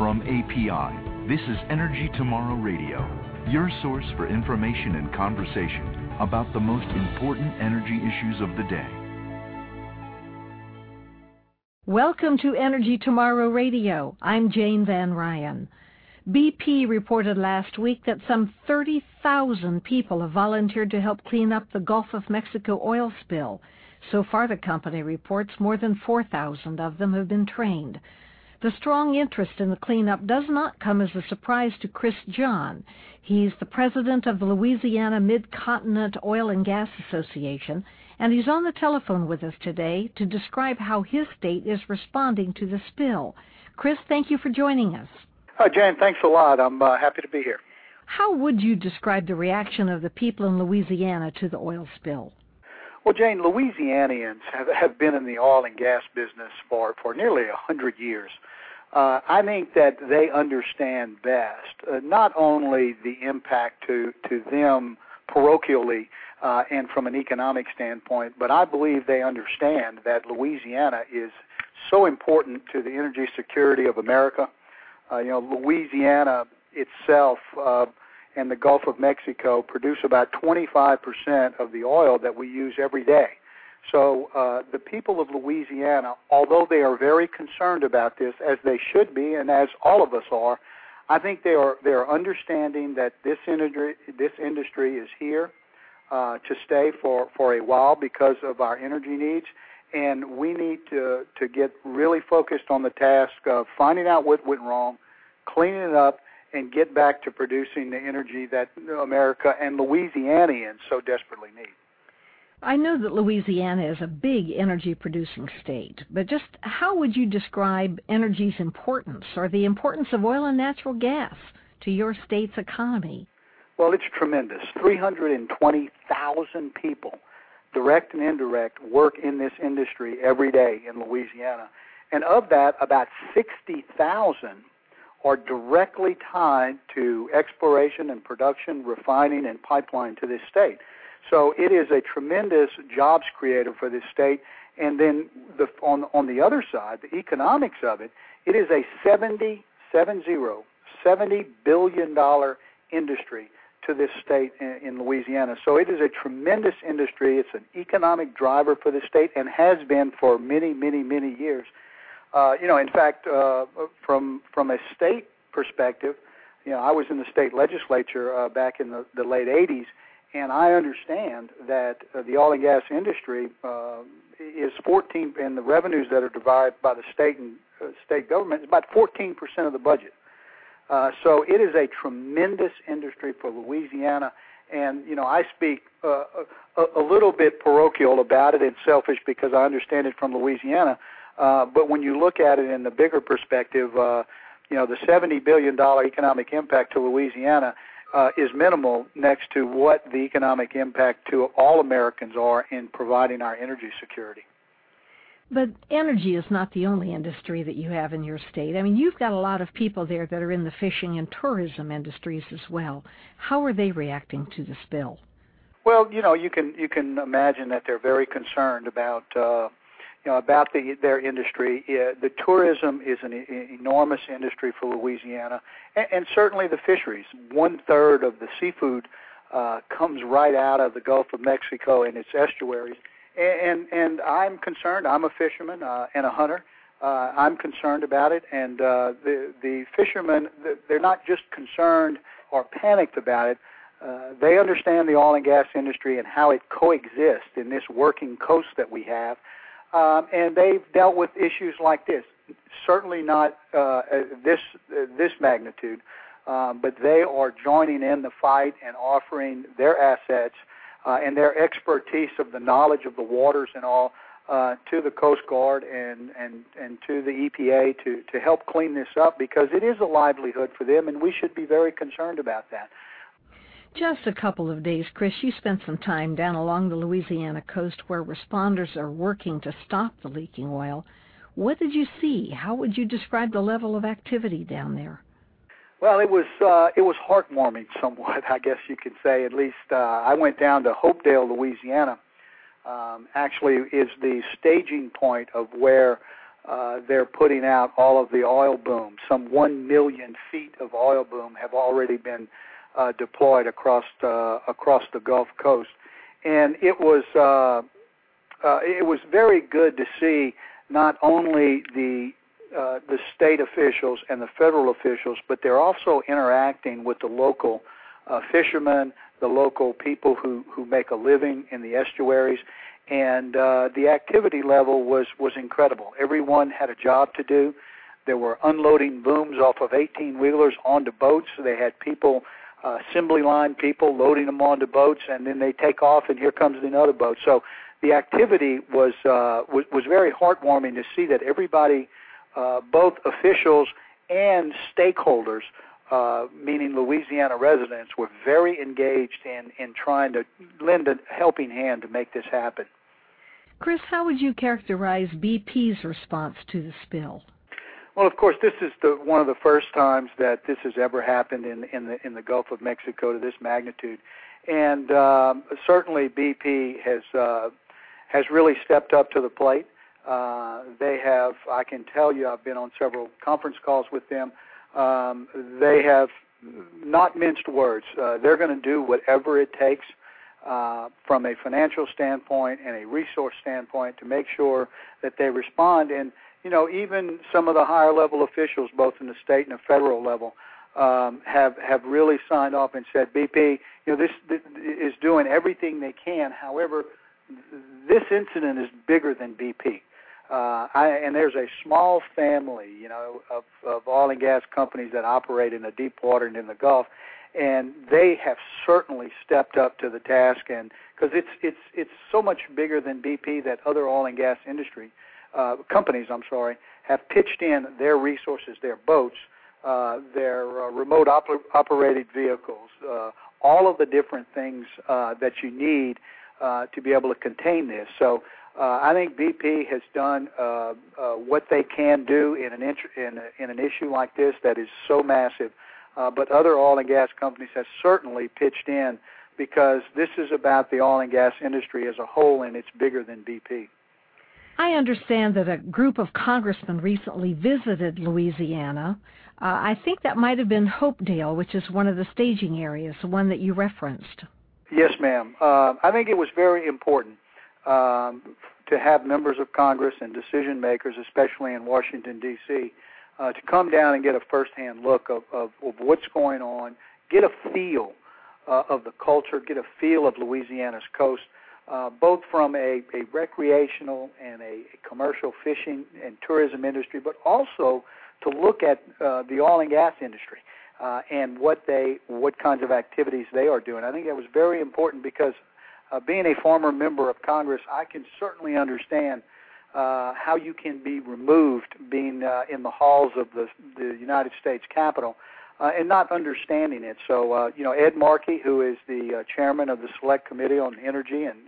From API, this is Energy Tomorrow Radio, your source for information and conversation about the most important energy issues of the day. Welcome to Energy Tomorrow Radio. I'm Jane Van Ryan. BP reported last week that some 30,000 people have volunteered to help clean up the Gulf of Mexico oil spill. So far, the company reports more than 4,000 of them have been trained. The strong interest in the cleanup does not come as a surprise to Chris John. He's the president of the Louisiana Mid-Continent Oil and Gas Association, and he's on the telephone with us today to describe how his state is responding to the spill. Chris, thank you for joining us. Hi, Jane. Thanks a lot. I'm uh, happy to be here. How would you describe the reaction of the people in Louisiana to the oil spill? Well, Jane, Louisianians have, have been in the oil and gas business for, for nearly a hundred years. Uh, I think that they understand best uh, not only the impact to, to them parochially uh, and from an economic standpoint, but I believe they understand that Louisiana is so important to the energy security of America uh, you know, Louisiana itself uh, and the Gulf of Mexico produce about 25% of the oil that we use every day. So uh, the people of Louisiana, although they are very concerned about this, as they should be, and as all of us are, I think they are they are understanding that this industry this industry is here uh, to stay for for a while because of our energy needs, and we need to to get really focused on the task of finding out what went wrong, cleaning it up, and get back to producing the energy that America and Louisianians so desperately need. I know that Louisiana is a big energy producing state, but just how would you describe energy's importance or the importance of oil and natural gas to your state's economy? Well, it's tremendous. 320,000 people direct and indirect, work in this industry every day in Louisiana. And of that, about 60,000 are directly tied to exploration and production, refining, and pipeline to this state. So it is a tremendous jobs creator for this state. And then the, on, on the other side, the economics of it, it is a 70, 70, $70 billion industry to this state in, in Louisiana. So it is a tremendous industry. It's an economic driver for the state and has been for many, many, many years. Uh, you know, in fact, uh, from from a state perspective, you know, I was in the state legislature uh, back in the, the late '80s, and I understand that uh, the oil and gas industry uh, is 14, and the revenues that are divided by the state and uh, state government is about 14 percent of the budget. Uh, so it is a tremendous industry for Louisiana, and you know I speak uh, a, a little bit parochial about it and selfish because I understand it from Louisiana. Uh, but when you look at it in the bigger perspective, uh, you know the 70 billion dollar economic impact to Louisiana uh, is minimal next to what the economic impact to all Americans are in providing our energy security. But energy is not the only industry that you have in your state. I mean, you've got a lot of people there that are in the fishing and tourism industries as well. How are they reacting to the spill? Well, you know, you can you can imagine that they're very concerned about uh, you know about the their industry. Uh, the tourism is an enormous industry for Louisiana, and, and certainly the fisheries. One third of the seafood uh, comes right out of the Gulf of Mexico and its estuaries and and I'm concerned. I'm a fisherman uh, and a hunter. Uh, I'm concerned about it, and uh, the the fishermen they're not just concerned or panicked about it. Uh, they understand the oil and gas industry and how it coexists in this working coast that we have, um, and they've dealt with issues like this. Certainly not uh, this uh, this magnitude, um, but they are joining in the fight and offering their assets uh, and their expertise of the knowledge of the waters and all uh, to the Coast Guard and, and, and to the EPA to, to help clean this up because it is a livelihood for them, and we should be very concerned about that. Just a couple of days, Chris, you spent some time down along the Louisiana coast where responders are working to stop the leaking oil. What did you see? How would you describe the level of activity down there? Well, it was uh, it was heartwarming, somewhat, I guess you could say. At least uh, I went down to Hopedale, Louisiana. Um, actually, is the staging point of where uh, they're putting out all of the oil boom. Some one million feet of oil boom have already been uh, deployed across uh, across the Gulf Coast, and it was uh, uh, it was very good to see not only the uh, the state officials and the federal officials, but they're also interacting with the local uh, fishermen, the local people who who make a living in the estuaries, and uh, the activity level was was incredible. Everyone had a job to do. There were unloading booms off of 18 wheelers onto boats. They had people, uh, assembly line people, loading them onto boats, and then they take off, and here comes another boat. So the activity was uh, was, was very heartwarming to see that everybody, uh, both officials and stakeholders, uh, meaning Louisiana residents, were very engaged in in trying to lend a helping hand to make this happen. Chris, how would you characterize BP's response to the spill? Well, of course, this is the one of the first times that this has ever happened in in the in the Gulf of Mexico to this magnitude, and um, certainly BP has uh, has really stepped up to the plate. Uh, they have, I can tell you, I've been on several conference calls with them. Um, they have not minced words. Uh, they're going to do whatever it takes uh, from a financial standpoint and a resource standpoint to make sure that they respond. And you know, even some of the higher level officials, both in the state and the federal level, um, have have really signed off and said, BP, you know, this, this is doing everything they can. However, this incident is bigger than BP. Uh, I, and there's a small family, you know, of, of oil and gas companies that operate in the deep water and in the Gulf, and they have certainly stepped up to the task. And because it's it's it's so much bigger than BP that other oil and gas industry uh, companies, I'm sorry, have pitched in their resources, their boats, uh, their uh, remote op- operated vehicles, uh, all of the different things uh, that you need uh, to be able to contain this. So uh, I think BP has done uh, uh, what they can do in an int- in, a, in an issue like this that is so massive. Uh, but other oil and gas companies have certainly pitched in because this is about the oil and gas industry as a whole, and it's bigger than BP. I understand that a group of congressmen recently visited Louisiana. Uh, I think that might have been Hopedale, which is one of the staging areas, the one that you referenced. Yes, ma'am. Uh, I think it was very important um, to have members of Congress and decision makers, especially in Washington, D.C., uh, to come down and get a firsthand look of, of, of what's going on, get a feel uh, of the culture, get a feel of Louisiana's coast, uh, both from a, a recreational and a, a commercial fishing and tourism industry, but also to look at uh, the oil and gas industry uh, and what they what kinds of activities they are doing. I think that was very important because uh, being a former member of Congress, I can certainly understand uh, how you can be removed being uh, in the halls of the, the United States Capitol uh, and not understanding it. So, uh, you know, Ed Markey, who is the uh, chairman of the Select Committee on Energy and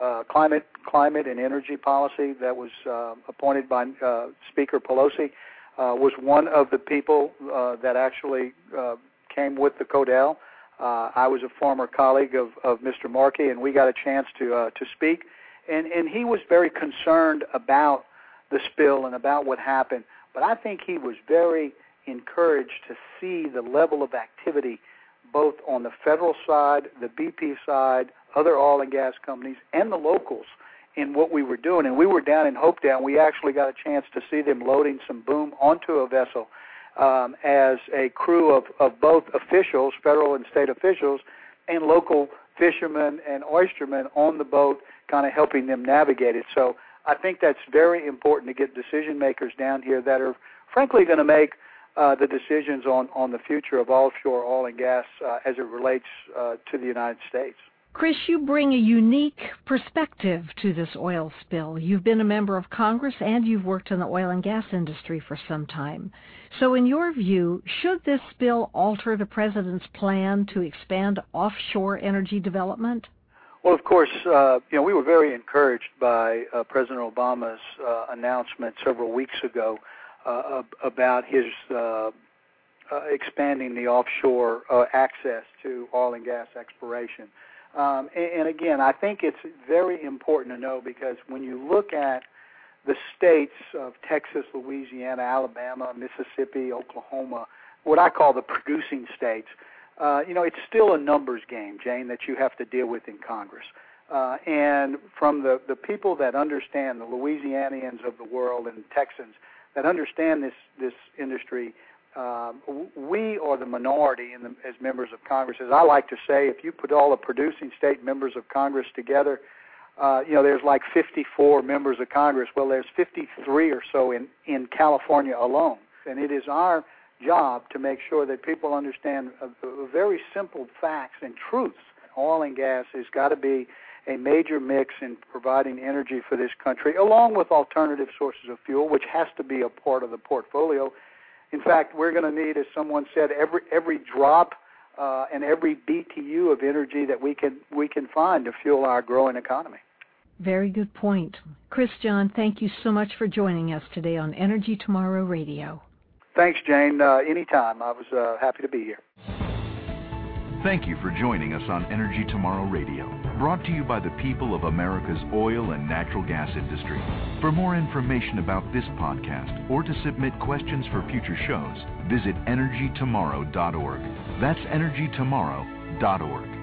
uh, Climate, Climate and Energy Policy, that was uh, appointed by uh, Speaker Pelosi uh, was one of the people uh, that actually uh, came with the CODEL. Uh, I was a former colleague of, of Mr. Markey, and we got a chance to uh, to speak. And and he was very concerned about the spill and about what happened. But I think he was very encouraged to see the level of activity, both on the federal side, the BP side, other oil and gas companies, and the locals in what we were doing. And we were down in Hopedale. We actually got a chance to see them loading some boom onto a vessel um, as a crew of, of both officials, federal and state officials, and local fishermen and oystermen on the boat, kind of helping them navigate it. So I think that's very important to get decision makers down here that are, frankly, going to make uh, the decisions on, on the future of offshore oil and gas uh, as it relates uh, to the United States. Chris, you bring a unique perspective to this oil spill. You've been a member of Congress and you've worked in the oil and gas industry for some time. So, in your view, should this spill alter the president's plan to expand offshore energy development? Well, of course, uh, you know we were very encouraged by uh, President Obama's uh, announcement several weeks ago uh, about his uh, uh, expanding the offshore access to oil and gas exploration. Um, and, and again, I think it's very important to know because when you look at the states of Texas, Louisiana, Alabama, Mississippi, Oklahoma, what I call the producing states, uh, you know, it's still a numbers game, Jane, that you have to deal with in Congress. Uh, and from the, the people that understand, the Louisianians of the world and Texans that understand this, this industry, uh, we are the minority in the, as members of Congress. As I like to say, if you put all the producing state members of Congress together, uh, you know, there's like 54 members of Congress. Well, there's 53 or so in, in California alone. And it is our job to make sure that people understand a, a very simple facts and truths. Oil and gas has got to be a major mix in providing energy for this country, along with alternative sources of fuel, which has to be a part of the portfolio. In fact, we're going to need, as someone said, every every drop uh, and every BTU of energy that we can we can find to fuel our growing economy. Very good point. Chris John, thank you so much for joining us today on Energy Tomorrow Radio. Thanks, Jane. Uh, anytime. I was uh, happy to be here. Thank you for joining us on Energy Tomorrow Radio, brought to you by the people of America's oil and natural gas industry. For more information about this podcast or to submit questions for future shows, visit energytomorrow.org. That's energytomorrow.org.